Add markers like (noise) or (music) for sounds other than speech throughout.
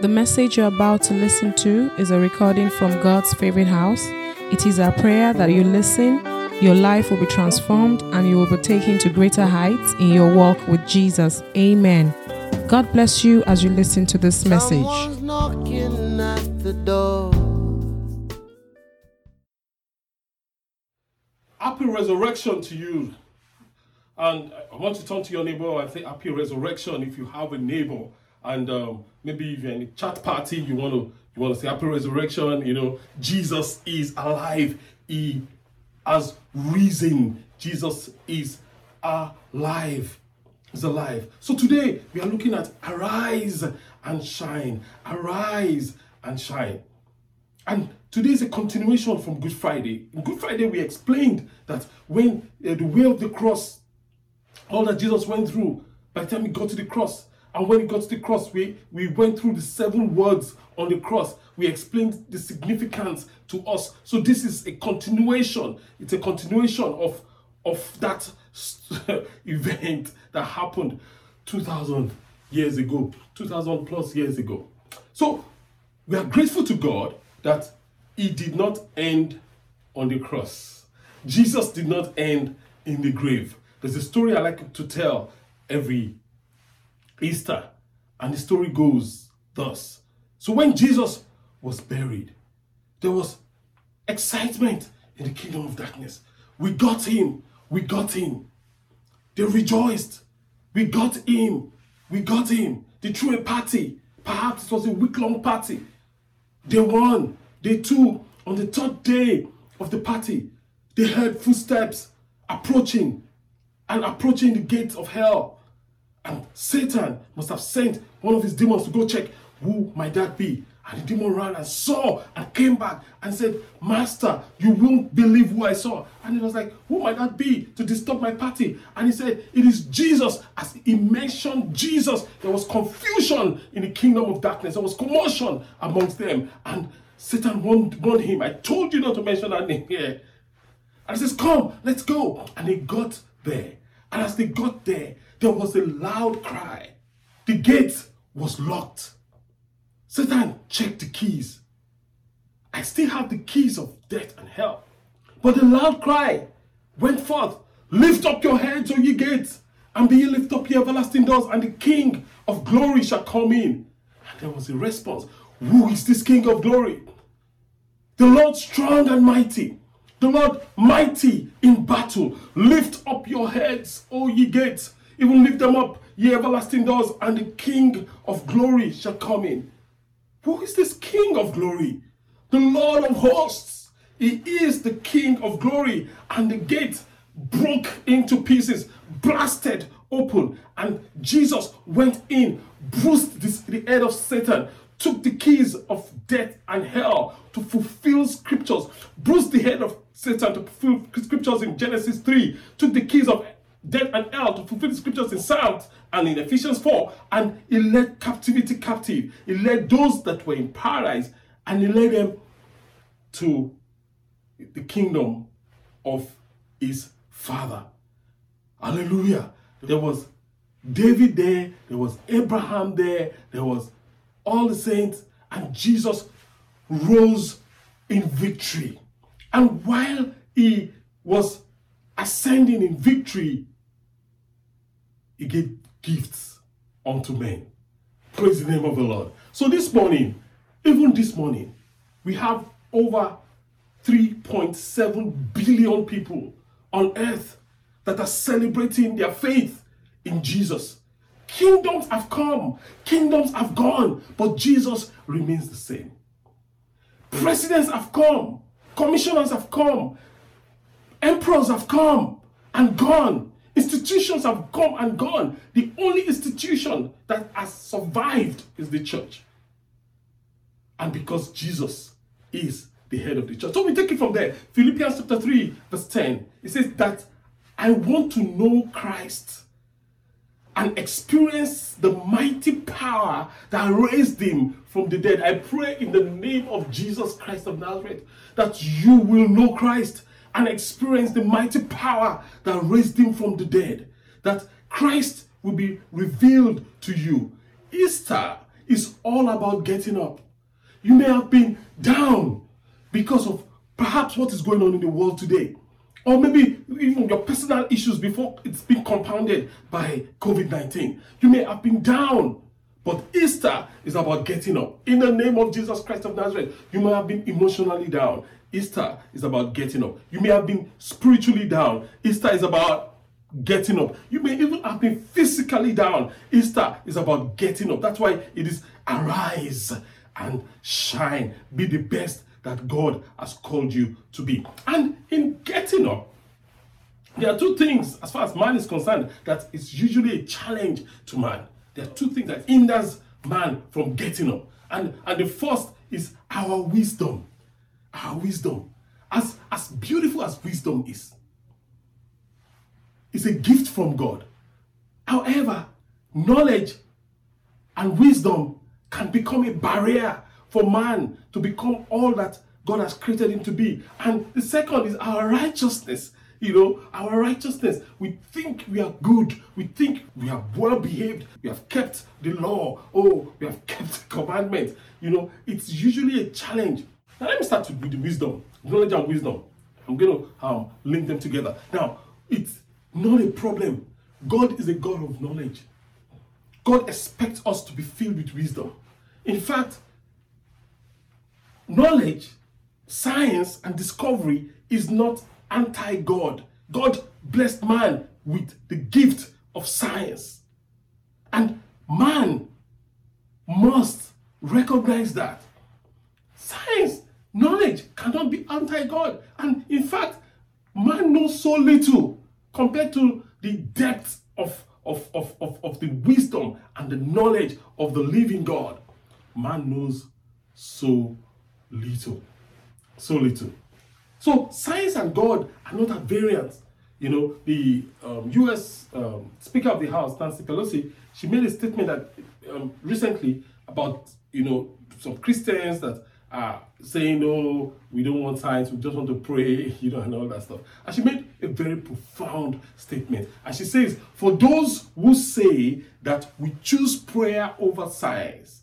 The message you're about to listen to is a recording from God's favorite house. It is our prayer that you listen, your life will be transformed, and you will be taken to greater heights in your walk with Jesus. Amen. God bless you as you listen to this message. Someone's knocking at the door. happy resurrection to you. And I want to turn to your neighbor and say happy resurrection if you have a neighbor. And um, maybe if a chat party, you want to you want to say happy resurrection. You know, Jesus is alive. He has risen. Jesus is alive. Is alive. So today we are looking at arise and shine. Arise and shine. And today is a continuation from Good Friday. In Good Friday, we explained that when uh, the way of the cross, all that Jesus went through, by the time he got to the cross, and when it got to the cross, we, we went through the seven words on the cross. We explained the significance to us. So this is a continuation. It's a continuation of, of that (laughs) event that happened 2,000 years ago, 2,000 plus years ago. So we are grateful to God that He did not end on the cross. Jesus did not end in the grave. There's a story I like to tell every Easter, and the story goes thus. So when Jesus was buried, there was excitement in the kingdom of darkness. We got him. We got him. They rejoiced. We got him. We got him. They threw a party. Perhaps it was a week long party. They won. They two, on the third day of the party, they heard footsteps approaching and approaching the gates of hell. And Satan must have sent one of his demons to go check who might that be. And the demon ran and saw and came back and said, Master, you won't believe who I saw. And he was like, Who might that be to disturb my party? And he said, It is Jesus. As he mentioned Jesus, there was confusion in the kingdom of darkness. There was commotion amongst them. And Satan warned, warned him, I told you not to mention that name here. And he says, Come, let's go. And they got there. And as they got there, there was a loud cry. The gate was locked. Satan checked the keys. I still have the keys of death and hell. But the loud cry went forth Lift up your heads, O ye gates, and be ye lift up ye everlasting doors, and the King of glory shall come in. And there was a response Who is this King of glory? The Lord strong and mighty, the Lord mighty in battle. Lift up your heads, O ye gates, even lift them up, ye everlasting doors, and the King of glory shall come in. Who is this King of glory? The Lord of hosts. He is the King of glory. And the gate broke into pieces, blasted open, and Jesus went in, bruised this, the head of Satan, took the keys of death and hell to fulfill scriptures, bruised the head of Satan to fulfill scriptures in Genesis 3, took the keys of death and hell to fulfill the scriptures in Psalms and in Ephesians 4, and he led captivity captive. He led those that were in paradise and he led them to the kingdom of his father. Hallelujah. There was David there, there was Abraham there, there was all the saints, and Jesus rose in victory. And while he was ascending in victory, he gave gifts unto men. Praise the name of the Lord. So this morning, even this morning, we have over 3.7 billion people on earth that are celebrating their faith in Jesus. Kingdoms have come, kingdoms have gone, but Jesus remains the same. Presidents have come, commissioners have come, emperors have come and gone, institutions have come and gone. The only institution that has survived is the church. And because Jesus is the head of the church. So we take it from there. Philippians chapter 3, verse 10. It says that I want to know Christ and experience the mighty power that raised him from the dead. I pray in the name of Jesus Christ of Nazareth that you will know Christ and experience the mighty power that raised him from the dead. That Christ will be revealed to you. Easter is all about getting up. You may have been down because of perhaps what is going on in the world today. Or maybe even your personal issues before it's been compounded by COVID 19. You may have been down, but Easter is about getting up. In the name of Jesus Christ of Nazareth, you may have been emotionally down. Easter is about getting up. You may have been spiritually down. Easter is about getting up. You may even have been physically down. Easter is about getting up. That's why it is arise and shine. Be the best that God has called you to be. And in getting up, there are two things, as far as man is concerned, that is usually a challenge to man. There are two things that hinders man from getting up. And, and the first is our wisdom. Our wisdom. As, as beautiful as wisdom is, it's a gift from God. However, knowledge and wisdom can become a barrier for man to become all that God has created him to be. And the second is our righteousness. You know, our righteousness. We think we are good. We think we are well behaved. We have kept the law. Oh, we have kept (laughs) the commandment. You know, it's usually a challenge. Now, let me start with the wisdom, knowledge and wisdom. I'm going to um, link them together. Now, it's not a problem. God is a God of knowledge. God expects us to be filled with wisdom. In fact, knowledge, science, and discovery is not anti God. God blessed man with the gift of science. And man must recognize that. Science, knowledge cannot be anti God. And in fact, man knows so little compared to the depth of, of, of, of, of the wisdom and the knowledge of the living God. Man knows so little. So little. So science and God are not at variance. You know, the um, U.S. Um, Speaker of the House, Nancy Pelosi, she made a statement that um, recently about you know some Christians that are saying, "No, we don't want science. We just want to pray," (laughs) you know, and all that stuff. And she made a very profound statement. And she says, "For those who say that we choose prayer over science,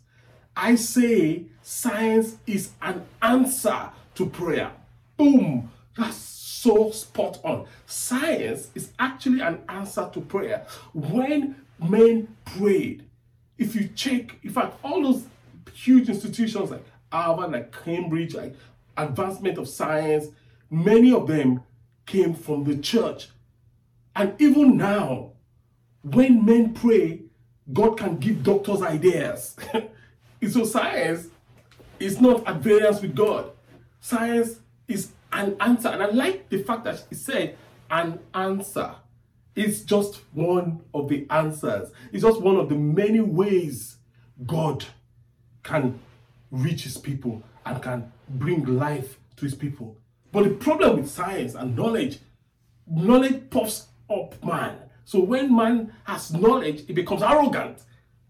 I say science is an answer to prayer." Boom! That's so spot on. Science is actually an answer to prayer. When men prayed, if you check, in fact, all those huge institutions like Harvard, like Cambridge, like advancement of science, many of them came from the church. And even now, when men pray, God can give doctors ideas. (laughs) so science is not at variance with God. Science is an answer. And I like the fact that he said an answer. It's just one of the answers. It's just one of the many ways God can reach his people and can bring life to his people. But the problem with science and knowledge, knowledge puffs up man. So when man has knowledge, it becomes arrogant.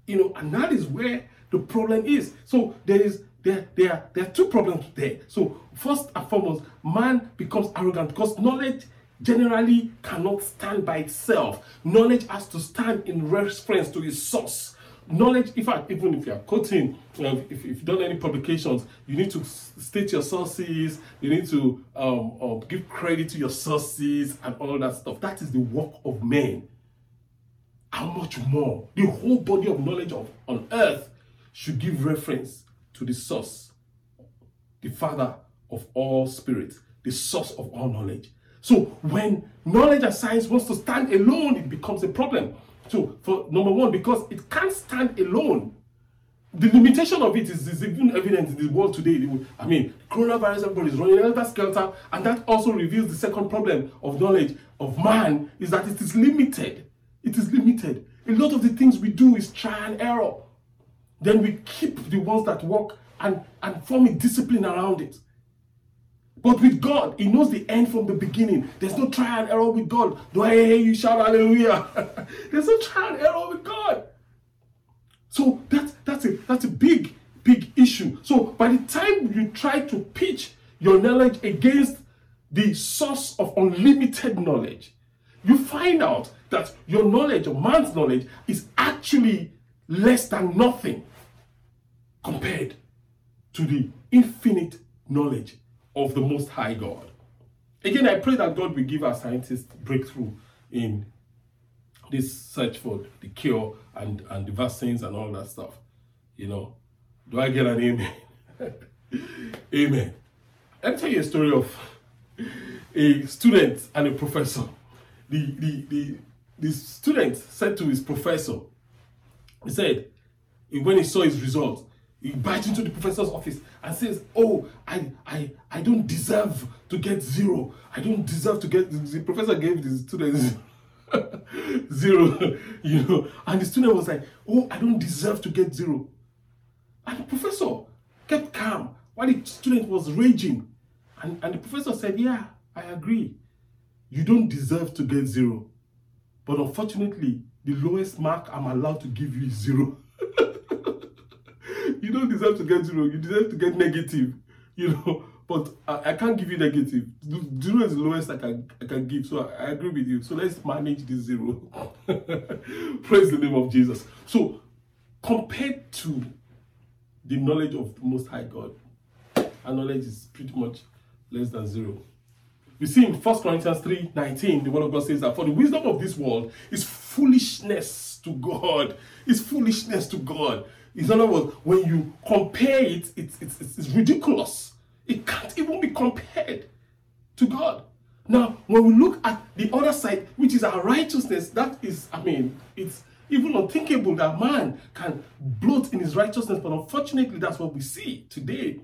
You know, and that is where the problem is. So there is there, there, there are two problems there. So, first and foremost, man becomes arrogant because knowledge generally cannot stand by itself. Knowledge has to stand in reference to its source. Knowledge, in fact, even if you are quoting, if, if you've done any publications, you need to state your sources, you need to um, um, give credit to your sources and all that stuff. That is the work of men. How much more? The whole body of knowledge of, on earth should give reference to the source, the Father of all spirits, the source of all knowledge. So when knowledge and science wants to stand alone, it becomes a problem. So for number one, because it can't stand alone. The limitation of it is, is even evident in the world today. I mean, coronavirus, everybody is running helter skelter, and that also reveals the second problem of knowledge of man is that it is limited. It is limited. A lot of the things we do is try and error then we keep the ones that work and, and form a discipline around it. But with God, He knows the end from the beginning. There's no trial and error with God. Do I hear you shout hallelujah? (laughs) There's no trial and error with God. So that's that's a that's a big, big issue. So by the time you try to pitch your knowledge against the source of unlimited knowledge, you find out that your knowledge or man's knowledge is actually less than nothing. compared to the infinite knowledge of the Most High God. Again, I pray that God will give our scientists breakthrough in this search for the cure and, and the vaccines and all that stuff. You know, do I get an amen? (laughs) amen. Let me tell you a story of a student and a professor. The, the, the, the student said to his professor, he said, when he saw his results, he bites into the professor's office and says, Oh, I, I, I don't deserve to get zero. I don't deserve to get the professor gave the student (laughs) zero, you know. And the student was like, Oh, I don't deserve to get zero. And the professor kept calm while the student was raging. And, and the professor said, Yeah, I agree. You don't deserve to get zero. But unfortunately, the lowest mark I'm allowed to give you is zero. You don't deserve to get zero. You deserve to get negative. You know, but I, I can't give you negative. Zero is the lowest I can I can give. So I, I agree with you. So let's manage this zero. (laughs) Praise the name of Jesus. So compared to the knowledge of the Most High God, our knowledge is pretty much less than zero. We see in 1 Corinthians 3 19, the word of God says that for the wisdom of this world is foolishness to God. It's foolishness to God. In other words, when you compare it, it's, it's, it's ridiculous. It can't even be compared to God. Now, when we look at the other side, which is our righteousness, that is, I mean, it's even unthinkable that man can bloat in his righteousness, but unfortunately, that's what we see today.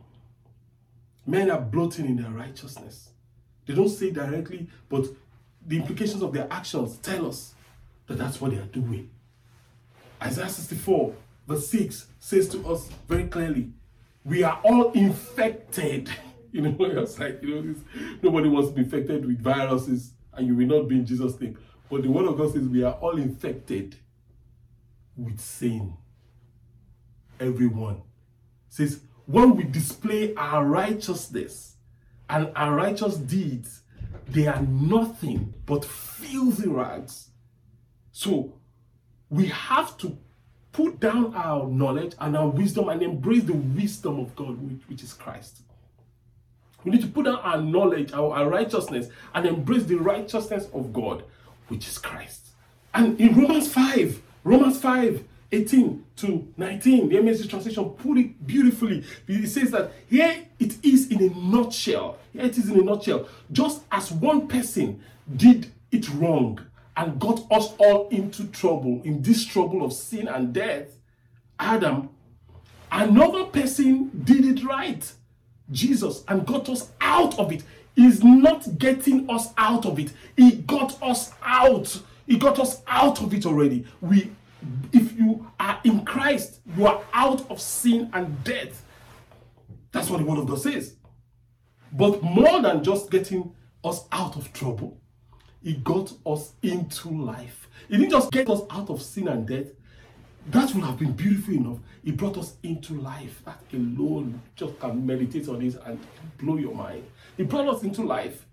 Men are bloating in their righteousness. They don't say directly, but the implications of their actions tell us that that's what they are doing. Isaiah 64 verse 6 says to us very clearly, we are all infected. (laughs) You know, it's like, you know, this, nobody wants to be infected with viruses and you will not be in Jesus' name. But the word of God says we are all infected with sin. Everyone says, when we display our righteousness and our righteous deeds, they are nothing but filthy rags. So we have to put down our knowledge and our wisdom and embrace the wisdom of God, which, is Christ. We need to put down our knowledge, our, our righteousness, and embrace the righteousness of God, which is Christ. And in Romans 5, Romans 5, 18 to 19, the MSG translation put it beautifully. It says that here it is in a nutshell. Here it is in a nutshell. Just as one person did it wrong and got us all into trouble, in this trouble of sin and death, Adam, another person did it right, Jesus, and got us out of it. Is not getting us out of it. He got us out. He got us out of it already. We, if you are in Christ, you are out of sin and death. That's what the word of God says. But more than just getting us out of trouble, he got us into life. He didn't just get us out of sin and death. That would have been beautiful enough. He brought us into life. That alone just can meditate on this and blow your mind. He brought us into life.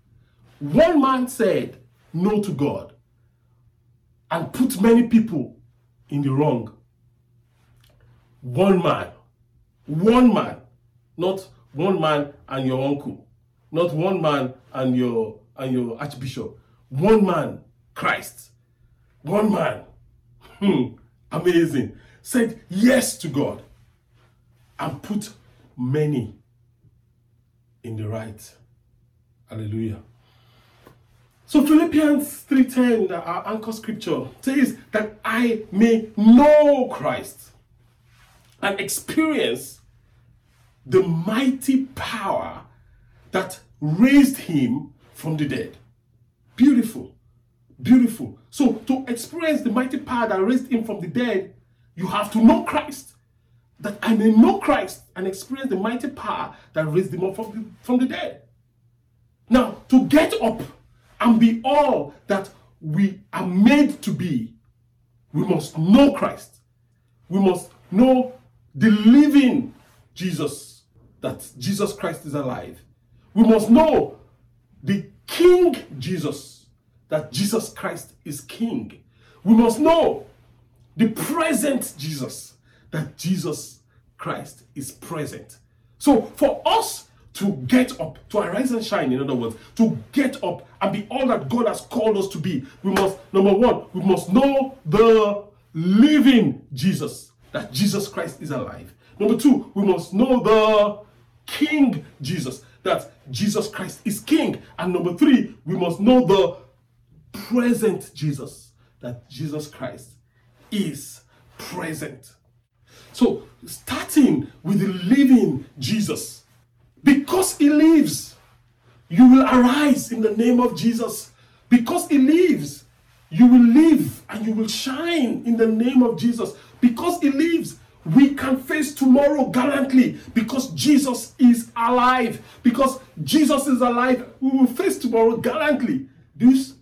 One man said no to God and put many people in the wrong. One man. One man. Not one man and your uncle. Not one man and your and your archbishop one man, Christ, one man, hmm, amazing, said yes to God and put many in the right. Hallelujah. So Philippians 3:10, our anchor scripture, says that I may know Christ and experience the mighty power that raised him from the dead. Beautiful. Beautiful. So, to experience the mighty power that raised him from the dead, you have to know Christ. That I may know Christ and experience the mighty power that raised him up from the, from the dead. Now, to get up and be all that we are made to be, we must know Christ. We must know the living Jesus, that Jesus Christ is alive. We must know the King Jesus, that Jesus Christ is King. We must know the present Jesus, that Jesus Christ is present. So for us to get up, to arise and shine, in other words, to get up and be all that God has called us to be, we must, number one, we must know the living Jesus, that Jesus Christ is alive. Number two, we must know the King Jesus, that Jesus Christ is King. And number three, we must know the present Jesus, that Jesus Christ is present. So, starting with the living Jesus, because he lives, you will arise in the name of Jesus. Because he lives, you will live and you will shine in the name of Jesus. Because he lives, we can face tomorrow gallantly because Jesus is alive. Because Jesus is alive, we will face tomorrow gallantly. This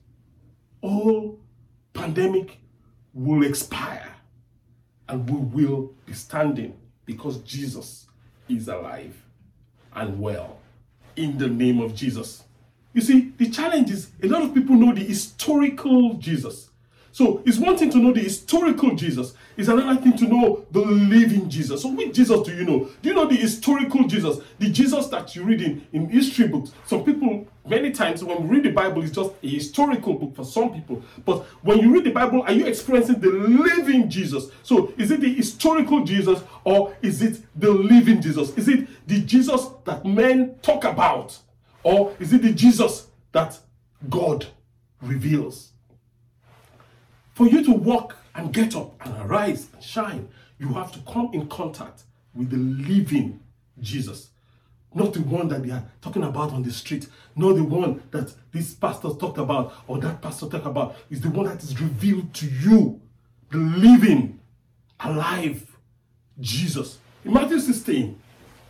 whole pandemic will expire and we will be standing because Jesus is alive and well in the name of Jesus. You see, the challenge is a lot of people know the historical Jesus. So it's one thing to know the historical Jesus, it's another thing to know the living Jesus. So which Jesus do you know? Do you know the historical Jesus? The Jesus that you read in, in history books. Some people, many times when we read the Bible, it's just a historical book for some people. But when you read the Bible, are you experiencing the living Jesus? So is it the historical Jesus or is it the living Jesus? Is it the Jesus that men talk about? Or is it the Jesus that God reveals? For you to walk and get up and arise and shine, you have to come in contact with the living Jesus. Not the one that they are talking about on the street, not the one that these pastors talked about or that pastor talked about. Is the one that is revealed to you, the living, alive Jesus. In Matthew 16,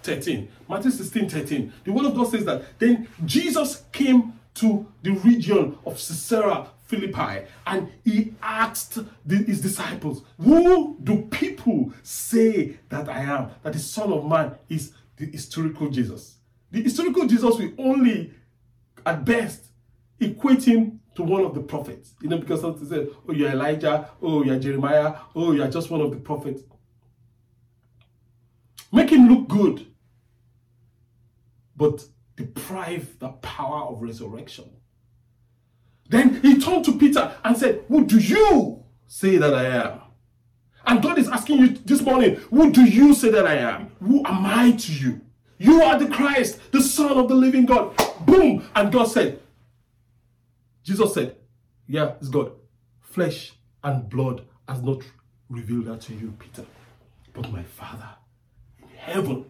13, Matthew 16, 13, the word of God says that then Jesus came to the region of Caesarea Philippi and he asked the, his disciples, Who do people say that I am? That the Son of Man is the historical Jesus. The historical Jesus will only, at best, equate him to one of the prophets. You know, because some say, Oh, you're Elijah, oh, you're Jeremiah, oh, you're just one of the prophets. Make him look good, but deprive the power of resurrection. Then he turned to Peter and said, Who do you say that I am? And God is asking you this morning, Who do you say that I am? Who am I to you? You are the Christ, the Son of the living God. Boom! And God said, Jesus said, Yeah, it's God. Flesh and blood has not revealed that to you, Peter, but my Father in heaven.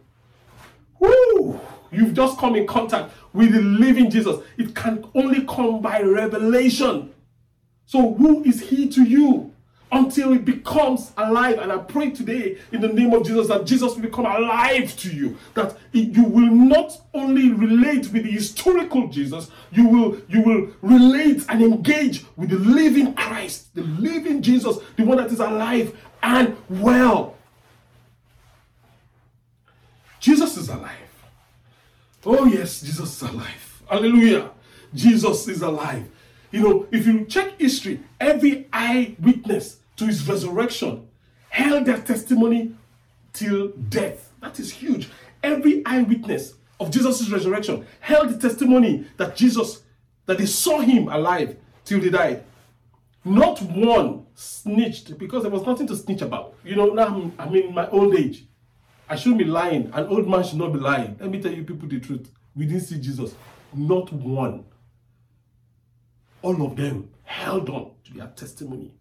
Woo! You've just come in contact with the living Jesus. It can only come by revelation. So, who is He to you? Until it becomes alive. And I pray today in the name of Jesus that Jesus will become alive to you. That you will not only relate with the historical Jesus, you will, you will relate and engage with the living Christ, the living Jesus, the one that is alive and well. Jesus is alive. Oh, yes, Jesus is alive. Hallelujah. Jesus is alive. You know, if you check history, every eyewitness to his resurrection held their testimony till death. That is huge. Every eyewitness of Jesus' resurrection held the testimony that Jesus, that they saw him alive till he died. Not one snitched because there was nothing to snitch about. You know, now I'm, I'm in my old age. I shouldn't be lying. An old man should not be lying. Let me tell you people the truth. We didn't see Jesus. Not one. All of them held on to their testimony.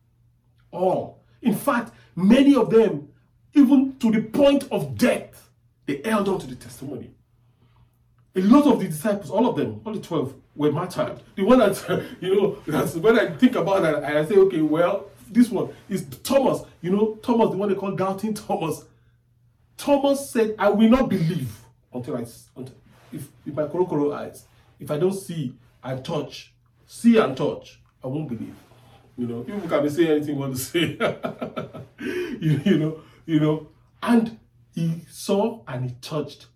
All. In fact, many of them, even to the point of death, they held on to the testimony. A lot of the disciples, all of them, all the 12, were martyred. The one that, (laughs) you know, that's when I think about that, I say, okay, well, this one is Thomas. You know, Thomas, the one they call doubting Thomas. Thomas said, I will not believe until I, until, if, if my korokoro eyes, if I don't see and touch, see and touch, I won't believe. You know, people can be saying anything you want to (laughs) say. you, you know, you know, and he saw and he touched.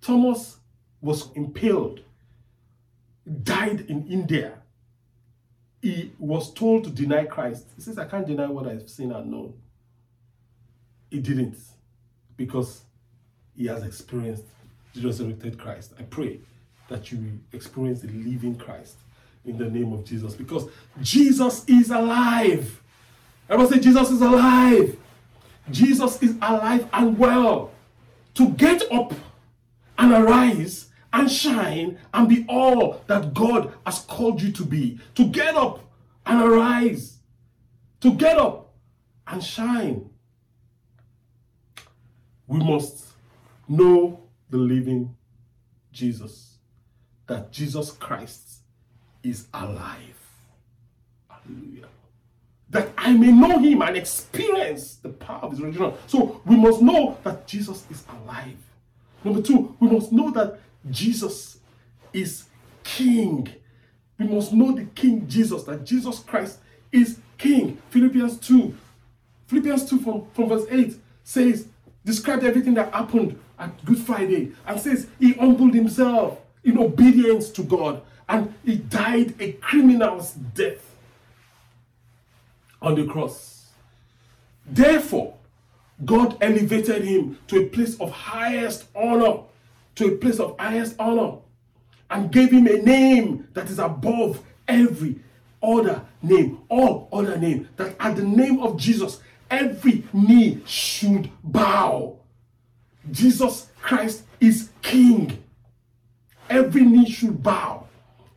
Thomas was impaled, died in India. He was told to deny Christ. He says, I can't deny what I've seen and known. He didn't because he has experienced the resurrected Christ. I pray that you experience the living Christ in the name of Jesus because Jesus is alive. Everyone say, Jesus is alive. Jesus is alive and well. To get up and arise and shine and be all that God has called you to be. To get up and arise. To get up and shine. We must know the living Jesus. That Jesus Christ is alive. Hallelujah. That I may know him and experience the power of his resurrection. So we must know that Jesus is alive. Number two, we must know that Jesus is King. We must know the King Jesus, that Jesus Christ is King. Philippians 2, Philippians 2 from, from verse 8 says, described everything that happened at Good Friday and says he humbled himself in obedience to God and he died a criminal's death on the cross. Therefore, God elevated him to a place of highest honor, to a place of highest honor, and gave him a name that is above every other name, all other name, that at the name of Jesus, every knee should bow. Jesus Christ is King. Every knee should bow.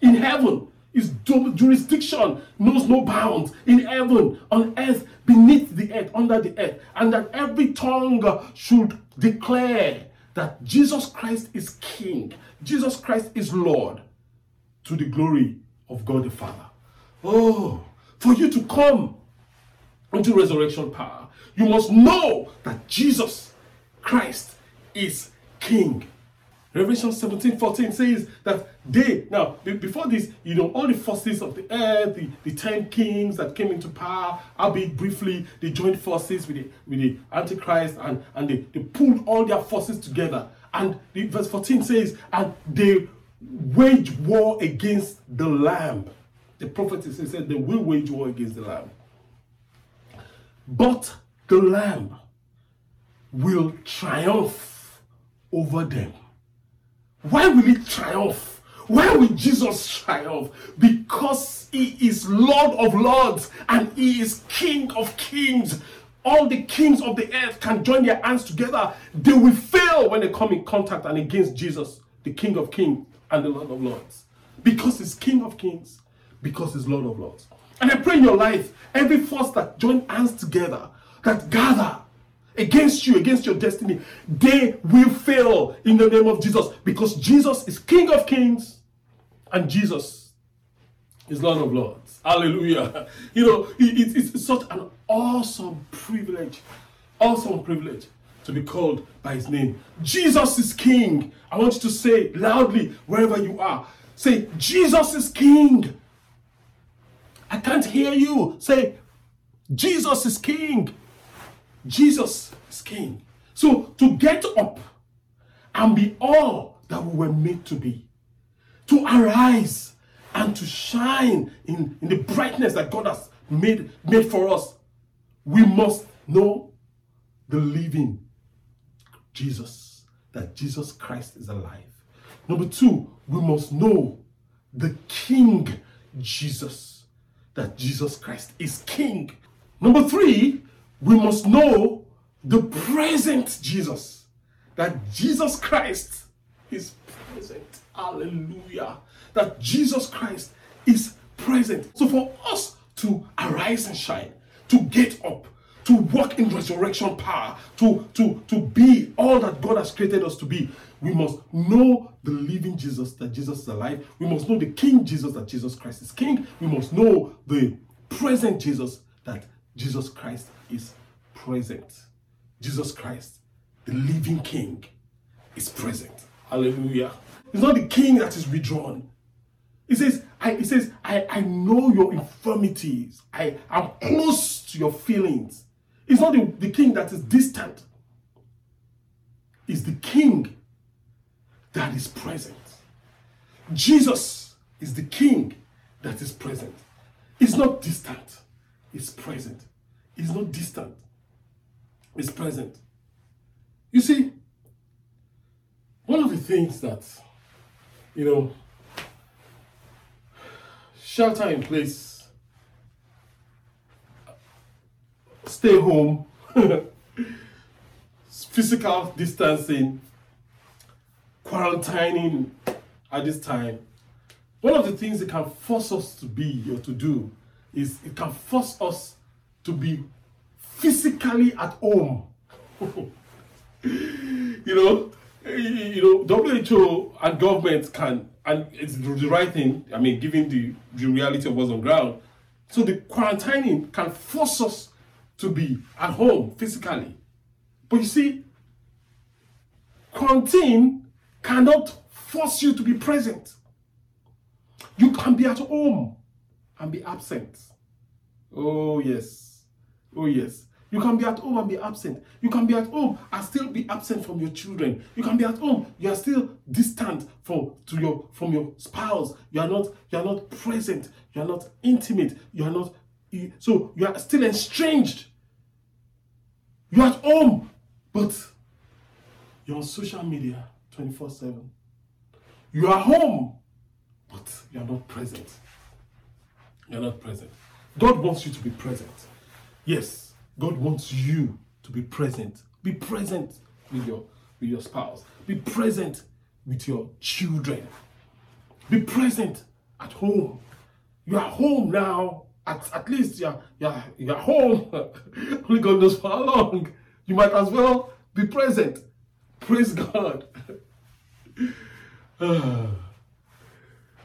In heaven, his jurisdiction knows no bounds. In heaven, on earth, beneath the earth, under the earth. And that every tongue should declare that Jesus Christ is King. Jesus Christ is Lord to the glory of God the Father. Oh, for you to come into resurrection power, you must know that Jesus Christ is King. Revelation 17 14 says that they, now, before this, you know, all the forces of the earth, the, the 10 kings that came into power, albeit briefly, they joined forces with the, with the Antichrist and, and they, they pulled all their forces together. And the, verse 14 says, and they wage war against the Lamb. The prophet said they will wage war against the Lamb. But the Lamb will triumph over them. Why will he triumph? Why will Jesus triumph? Because he is Lord of Lords and he is King of Kings. All the kings of the earth can join their hands together. They will fail when they come in contact and against Jesus, the King of Kings and the Lord of Lords. Because he's King of Kings, because he's Lord of Lords. And I pray in your life, every force that join hands together, that gather against you, against your destiny, they will fail in the name of Jesus because Jesus is King of Kings and Jesus is Lord of Lords. Hallelujah. (laughs) You know, it, it's such an awesome privilege, awesome privilege to be called by his name. Jesus is King. I want you to say loudly wherever you are. Say, Jesus is King. I can't hear you. Say, Jesus is King. Jesus is king. So to get up and be all that we were made to be, to arise and to shine in, in the brightness that God has made, made for us, we must know the living Jesus, that Jesus Christ is alive. Number two, we must know the King Jesus, that Jesus Christ is King. Number three, we must know the present Jesus. That Jesus Christ is present. Hallelujah. That Jesus Christ is present. So for us to arise and shine, to get up, to walk in resurrection power, to, to, to be all that God has created us to be, we must know the living Jesus, that Jesus is alive. We must know the King Jesus, that Jesus Christ is King. We must know the present Jesus, that Jesus Christ is present. Jesus Christ, the living King, is present. Hallelujah. It's not the king that is withdrawn. He says, I, he says, I, I know your infirmities. I am close to your feelings. It's not the, the king that is distant. It's the king that is present. Jesus is the king that is present. It's not distant. It's present. It's not distant. It's present. You see, one of the things that, you know, shelter in place, stay home, (laughs) physical distancing, quarantining at this time. One of the things it can force us to be or to do is it can force us to be physically at home. (laughs) you know, you know, WHO and government can, and it's the right thing. I mean, given the, the reality of what's on ground, so the quarantining can force us to be at home physically. But you see, quarantine cannot force you to be present. You can be at home and be absent. Oh, yes. Oh, yes. You can be at home and be absent. You can be at home and still be absent from your children. You can be at home. You are still distant from to your from your spouse. You are not you are not present. You are not intimate. You are not so you are still estranged. You are at home, but you're on social media 24-7. You are home, but you are not present. You are not present. God wants you to be present. Yes, God wants you to be present. Be present with your with your spouse. Be present with your children. Be present at home. You are home now. At, at least you're, you're, you're home. (laughs) Only God knows for how long. You might as well be present. Praise God. (sighs)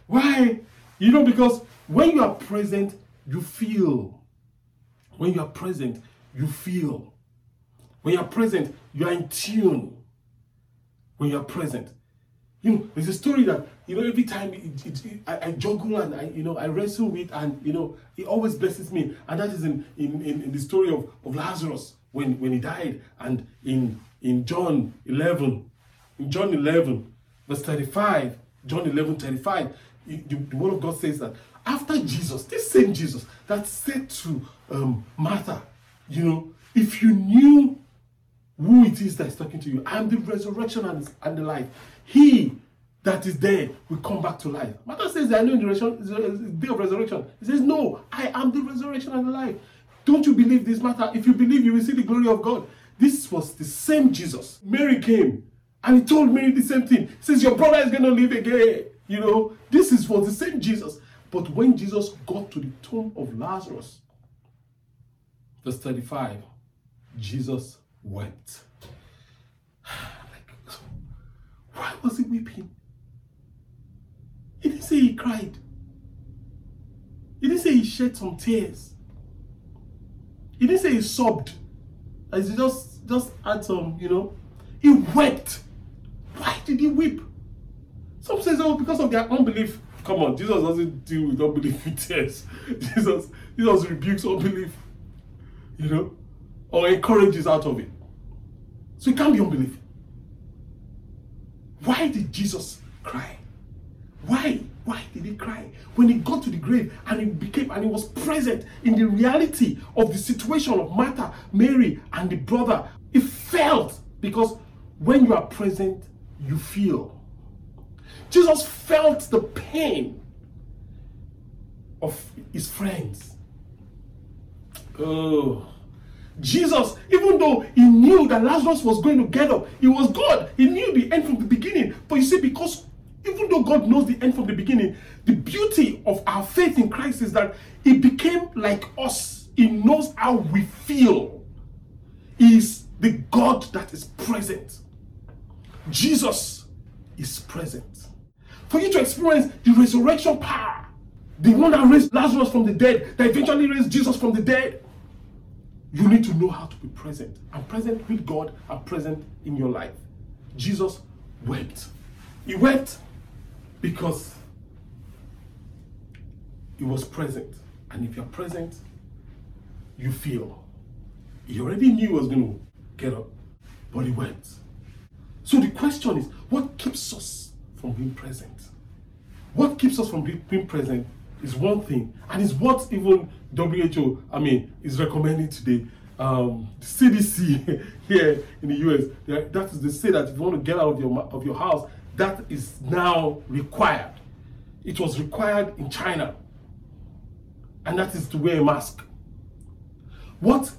Why? You know, because when you are present, you feel. When you are present, you feel. When you're present, you are in tune. When you're present. You know, there's a story that, you know, every time it, it, it, I, I, juggle and I, you know, I wrestle with and, you know, it always blesses me. And that is in, in, in, in the story of, of Lazarus when, when he died and in, in John 11, in John 11, verse 35, John 11, 35, the, word of God says that after Jesus, this same Jesus that said to um, Martha, you know, if you knew who it is that is talking to you, I am the resurrection and, and the life. He that is dead will come back to life. Martha says, I know the, resurrection, day of resurrection. He says, No, I am the resurrection and the life. Don't you believe this matter? If you believe, you will see the glory of God. This was the same Jesus. Mary came and he told Mary the same thing. He says, Your brother is going to live again. You know, this is for the same Jesus. But when Jesus got to the tomb of Lazarus, Verse 35 Jesus wept. (sighs) like, why was he weeping? He didn't say he cried. He didn't say he shed some tears. He didn't say he sobbed. As he just just had some, you know. He wept. Why did he weep? Some says, oh, because of their unbelief. Come on, Jesus doesn't deal with unbelief with tears. (laughs) Jesus, Jesus rebukes unbelief you know, or encourages out of it. So it can't be unbelief. Why did Jesus cry? Why? Why did he cry? When he got to the grave and he became and he was present in the reality of the situation of Martha, Mary, and the brother, he felt because when you are present, you feel. Jesus felt the pain of his friends Oh. Jesus, even though he knew that Lazarus was going to get up, he was God. He knew the end from the beginning. But you see, because even though God knows the end from the beginning, the beauty of our faith in Christ is that he became like us. He knows how we feel. He is the God that is present. Jesus is present. For you to experience the resurrection power, the one that raised Lazarus from the dead, that eventually raised Jesus from the dead, you need to know how to be present and present with God and present in your life. Jesus wept. He wept because he was present. And if you're present, you feel. He already knew he was going to get up, but he wept. So the question is what keeps us from being present? What keeps us from being present is one thing, and it's what even WHO, I mean, is recommending today. Um, the CDC (laughs) here in the US, that is they say that if you want to get out of your of your house, that is now required. It was required in China, and that is to wear a mask. What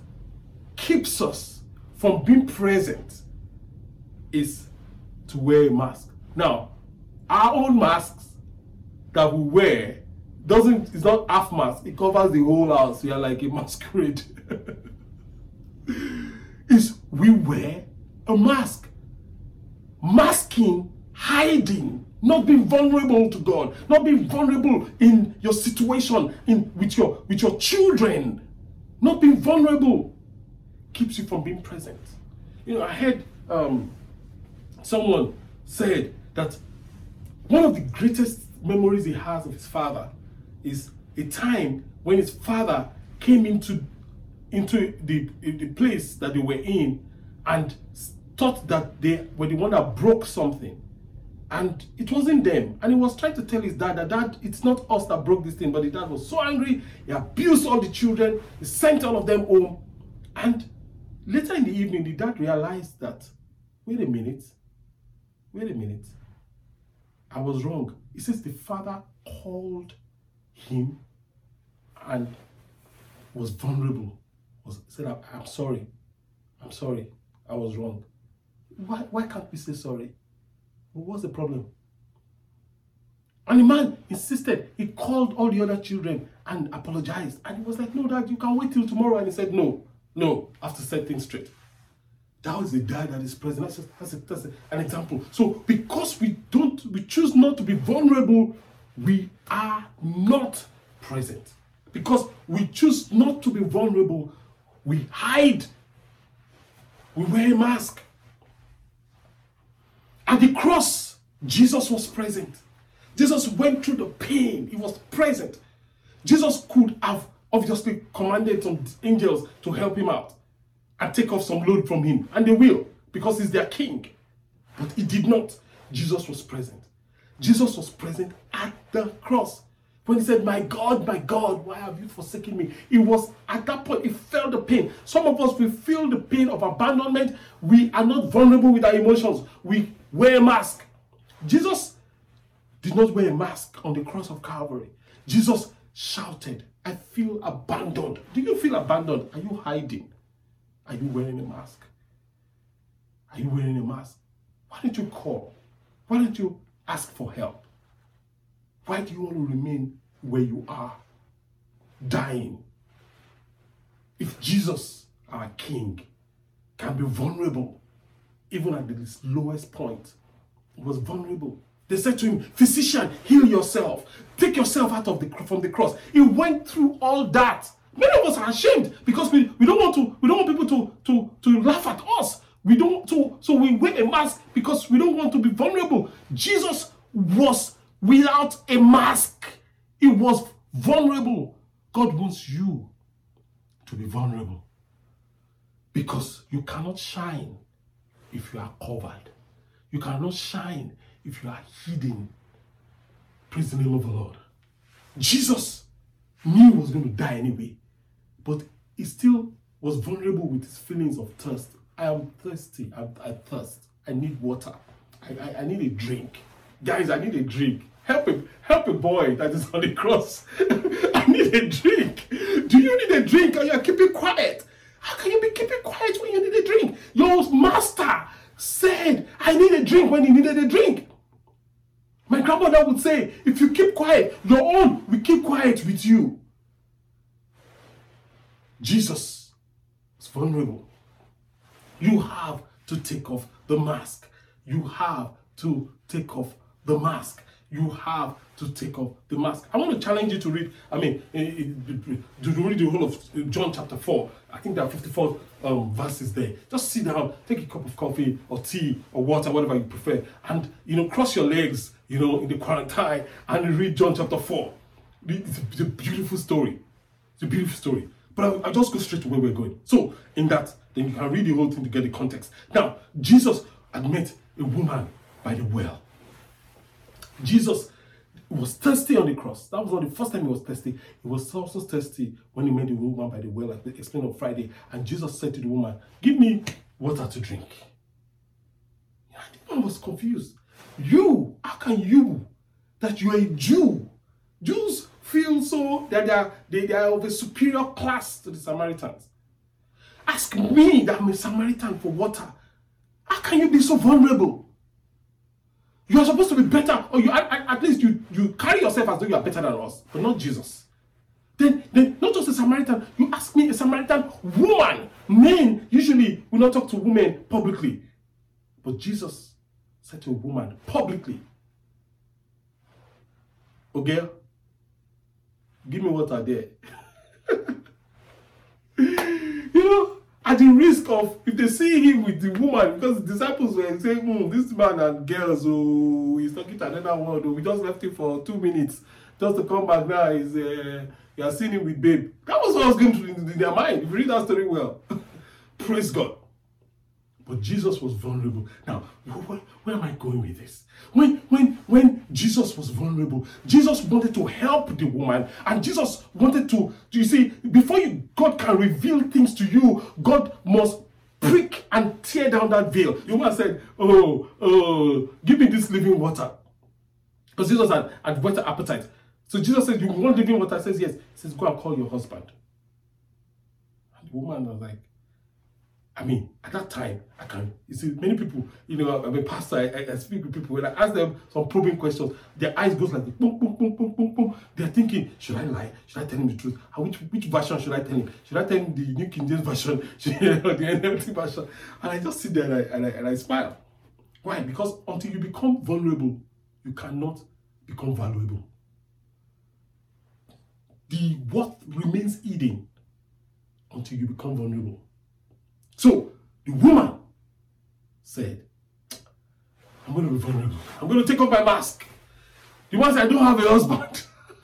keeps us from being present is to wear a mask. Now, our own masks that we wear doesn't it's not half mask, it covers the whole house. We are like a (laughs) masquerade. is we wear a mask. Masking, hiding, not being vulnerable to God, not being vulnerable in your situation, in with your with your children, not being vulnerable keeps you from being present. You know, I heard um, someone said that one of the greatest memories he has of his father is a time when his father came into into the, the place that they were in and thought that they were the one that broke something. And it wasn't them. And he was trying to tell his dad that dad it's not us that broke this thing but the dad was so angry. He abused all the children. He sent all of them home. And later in the evening the dad realized that wait a minute wait a minute i was wrong he says the father called him and was vulnerable was said i'm sorry i'm sorry i was wrong why, why can't we say sorry what's the problem? And the man insisted. He called all the other children and apologized. And he was like, No, dad, you can wait till tomorrow. And he said, No, no, I have to set things straight. That was the dad that is present. That's, just, that's, a, that's a, an example. So, because we don't, we choose not to be vulnerable, we are not present. Because we choose not to be vulnerable, we hide. We wear a mask. At the cross, Jesus was present. Jesus went through the pain, he was present. Jesus could have obviously commanded some angels to help him out and take off some load from him, and they will because he's their king. But he did not. Jesus was present. Jesus was present at the cross. When he said, My God, my God, why have you forsaken me? It was at that point, he felt the pain. Some of us, we feel the pain of abandonment. We are not vulnerable with our emotions. We wear a mask. Jesus did not wear a mask on the cross of Calvary. Jesus shouted, I feel abandoned. Do you feel abandoned? Are you hiding? Are you wearing a mask? Are you wearing a mask? Why don't you call? Why don't you ask for help? Why do you want to remain where you are, dying? If Jesus, our King, can be vulnerable even at the lowest point, he was vulnerable. They said to him, Physician, heal yourself. Take yourself out of the from the cross. He went through all that. Many of us are ashamed because we, we don't want to we don't want people to, to, to laugh at us. We don't to so we wear a mask because we don't want to be vulnerable. Jesus was without a mask. He was vulnerable. God wants you to be vulnerable because you cannot shine if you are covered. You cannot shine if you are hidden. Praise the name of the Lord. Jesus knew he was going to die anyway, but he still was vulnerable with his feelings of thirst. I am thirsty. I, I thirst. I need water. I, I, I need a drink. Guys, I need a drink. Help a, help a boy that is on the cross. (laughs) I need a drink. Do you need a drink and you're keeping quiet? How can you be keeping quiet when you need a drink? Your master said, I need a drink when he needed a drink. My grandmother would say, if you keep quiet, your own will keep quiet with you. Jesus is vulnerable. You have to take off the mask. You have to take off the mask you have to take off the mask. I want to challenge you to read, I mean, eh, eh, to read the whole of John chapter 4. I think there are 54 um, verses there. Just sit down, take a cup of coffee or tea or water, whatever you prefer, and, you know, cross your legs, you know, in the quarantine and read John chapter 4. It's a, it's a beautiful story. It's a beautiful story. But I'll, I'll just go straight to where we're going. So, in that, then you can read the whole thing to get the context. Now, Jesus had met a woman by the well. Jesus was thirsty on the cross. That was not the first time he was thirsty. He was also thirsty when he met the woman by the well, like we explained on Friday. And Jesus said to the woman, Give me water to drink. And the woman was confused. You, how can you, that you are a Jew, feel so that they are, they, they are of a superior class to the Samaritans. Ask me that I'm a Samaritan for water. How can you be so vulnerable? You are supposed to be better, or you at, at least you, you carry yourself as though you are better than us, but not Jesus. Then, then not just a Samaritan, you ask me a Samaritan woman. Men usually will not talk to women publicly. But Jesus said to a woman publicly, Oh girl, give me water there. (laughs) you know, at the risk of if they see him with the woman, because the disciples were saying, hmm, this man and girls, oh, he's talking to another one, oh, we just left him for two minutes just to come back now. Is uh, you are seeing him with babe. That was what was going through in their mind. If you read that story well, (laughs) praise God. But Jesus was vulnerable. Now, where, where, am I going with this? When, when, when Jesus was vulnerable, Jesus wanted to help the woman, and Jesus wanted to, you see, before you, God can reveal things to you, God must prick and tear down that veil. The woman said, Oh, oh, give me this living water. Because Jesus had, had water appetite. So Jesus said, You want living water? Says, Yes. He says, Go and call your husband. And the woman was like, I mean, at that time, I can, you see, many people, you know, I'm a pastor, I, I speak with people, when I ask them some probing questions, their eyes goes like, boom, boom, boom, boom, boom, boom. They're thinking, should I lie? Should I tell him the truth? which, which version should I tell him? Should I tell him the New King James version? (laughs) or the NLT version? And I just sit there and I, and I, and I smile. Why? Because until you become vulnerable, you cannot become valuable the what remains hidden until you become vulnerable. So the woman said, I'm going to be vulnerable. I'm going to take off my mask. The one said, I don't have a husband. (laughs)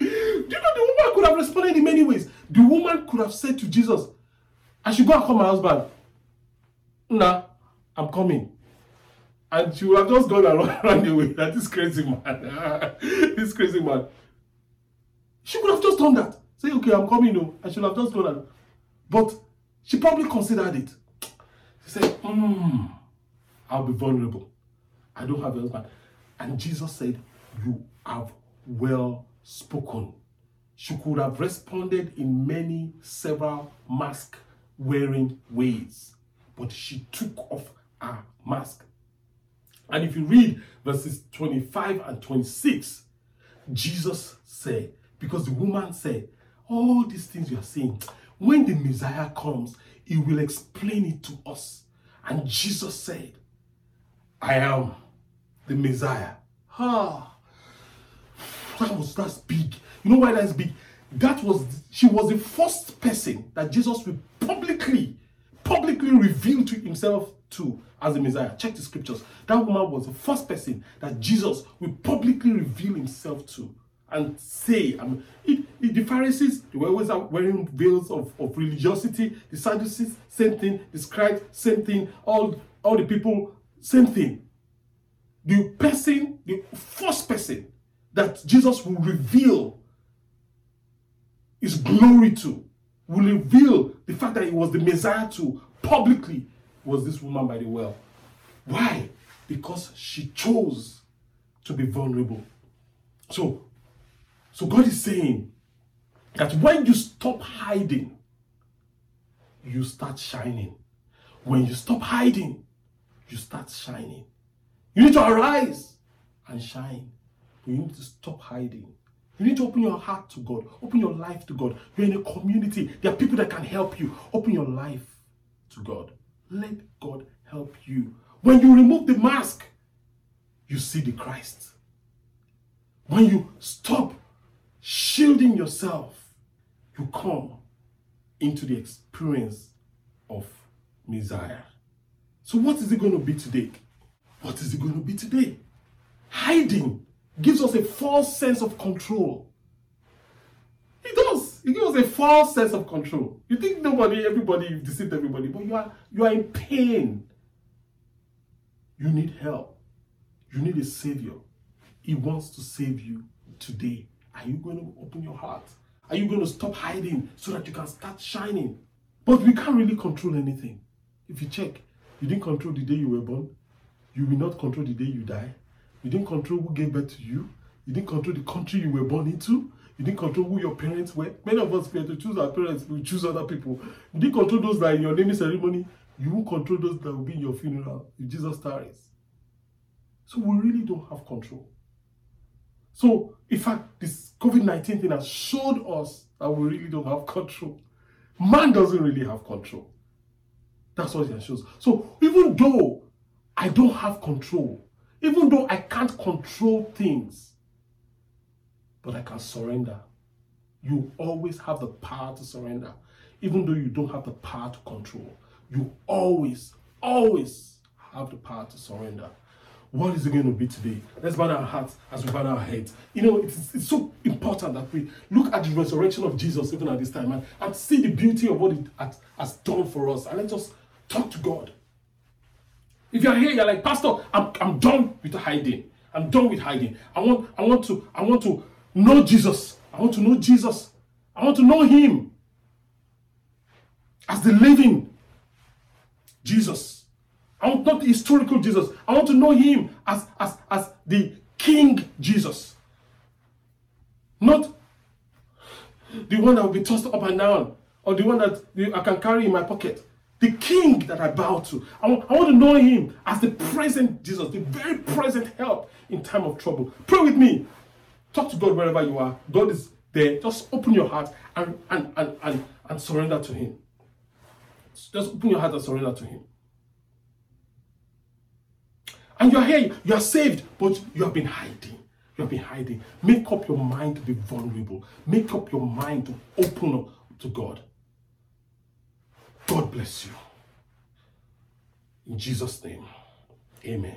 Do you know the woman could have responded in many ways? The woman could have said to Jesus, I should go and call my husband. Nah, I'm coming. And she would have just gone and run away. That is crazy man. (laughs) this crazy man. She could have just done that. Say, okay, I'm coming, no. I should have just gone that. But she probably considered it. She said, hmm, I'll be vulnerable. I don't have a husband. And Jesus said, You have well spoken. She could have responded in many, several mask wearing ways. But she took off her mask. And if you read verses 25 and 26, Jesus said, because the woman said, All these things you are saying, when the Messiah comes, he will explain it to us. And Jesus said, I am the Messiah. Ah, that was that's big. You know why that's big? That was she was the first person that Jesus will publicly, publicly reveal to himself to as the Messiah. Check the scriptures. That woman was the first person that Jesus will publicly reveal himself to and say, I mean, it, the Pharisees, they were always wearing veils of, of religiosity. The Sadducees, same thing. The scribes, same thing. All, all the people, same thing. The person, the first person that Jesus will reveal his glory to, will reveal the fact that he was the Messiah to publicly, was this woman by the well. Why? Because she chose to be vulnerable. So so God is saying that when you stop hiding, you start shining. When you stop hiding, you start shining. You need to arise and shine. You need to stop hiding. You need to open your heart to God, open your life to God. You're in a community, there are people that can help you. Open your life to God. Let God help you. When you remove the mask, you see the Christ. When you stop shielding yourself, you come into the experience of Messiah. So, what is it going to be today? What is it going to be today? Hiding gives us a false sense of control. It does. It gives us a false sense of control. You think nobody, everybody, you've deceived everybody, but you are you are in pain. You need help. You need a savior. He wants to save you today. Are you going to open your heart? Are you going to stop hiding so that you can start shining? But we can't really control anything. If you check, you didn't control the day you were born. You will not control the day you die. You didn't control who gave birth to you. You didn't control the country you were born into. You didn't control who your parents were. Many of us, have to choose our parents, we choose other people. You didn't control those that in your naming ceremony. You won't control those that will be in your funeral if Jesus tarries. So we really don't have control. So, in fact, this COVID 19 thing has showed us that we really don't have control. Man doesn't really have control. That's what it shows. So, even though I don't have control, even though I can't control things, but I can surrender. You always have the power to surrender, even though you don't have the power to control. You always, always have the power to surrender. What is it going to be today? Let's bow our hearts as we bow our heads. You know, it's, it's so important that we look at the resurrection of Jesus even at this time and, and see the beauty of what it has, has done for us. And let's just talk to God. If you're here, you're like, Pastor, I'm, I'm done with hiding. I'm done with hiding. I want, I want to, I want to know Jesus. I want to know Jesus. I want to know Him as the living Jesus. I want not the historical Jesus. I want to know Him as, as, as the King Jesus. Not the one that will be tossed up and down or the one that I can carry in my pocket. The King that I bow to. I want, to know Him as the present Jesus, the very present help in time of trouble. Pray with me. Talk to God wherever you are. God is there. Just open your heart and, and, and, and, and surrender to Him. Just open your heart and surrender to Him. And you're here, you are saved, but you have been hiding. You have been hiding. Make up your mind to be vulnerable. Make up your mind to open up to God. God bless you. In Jesus' name, amen.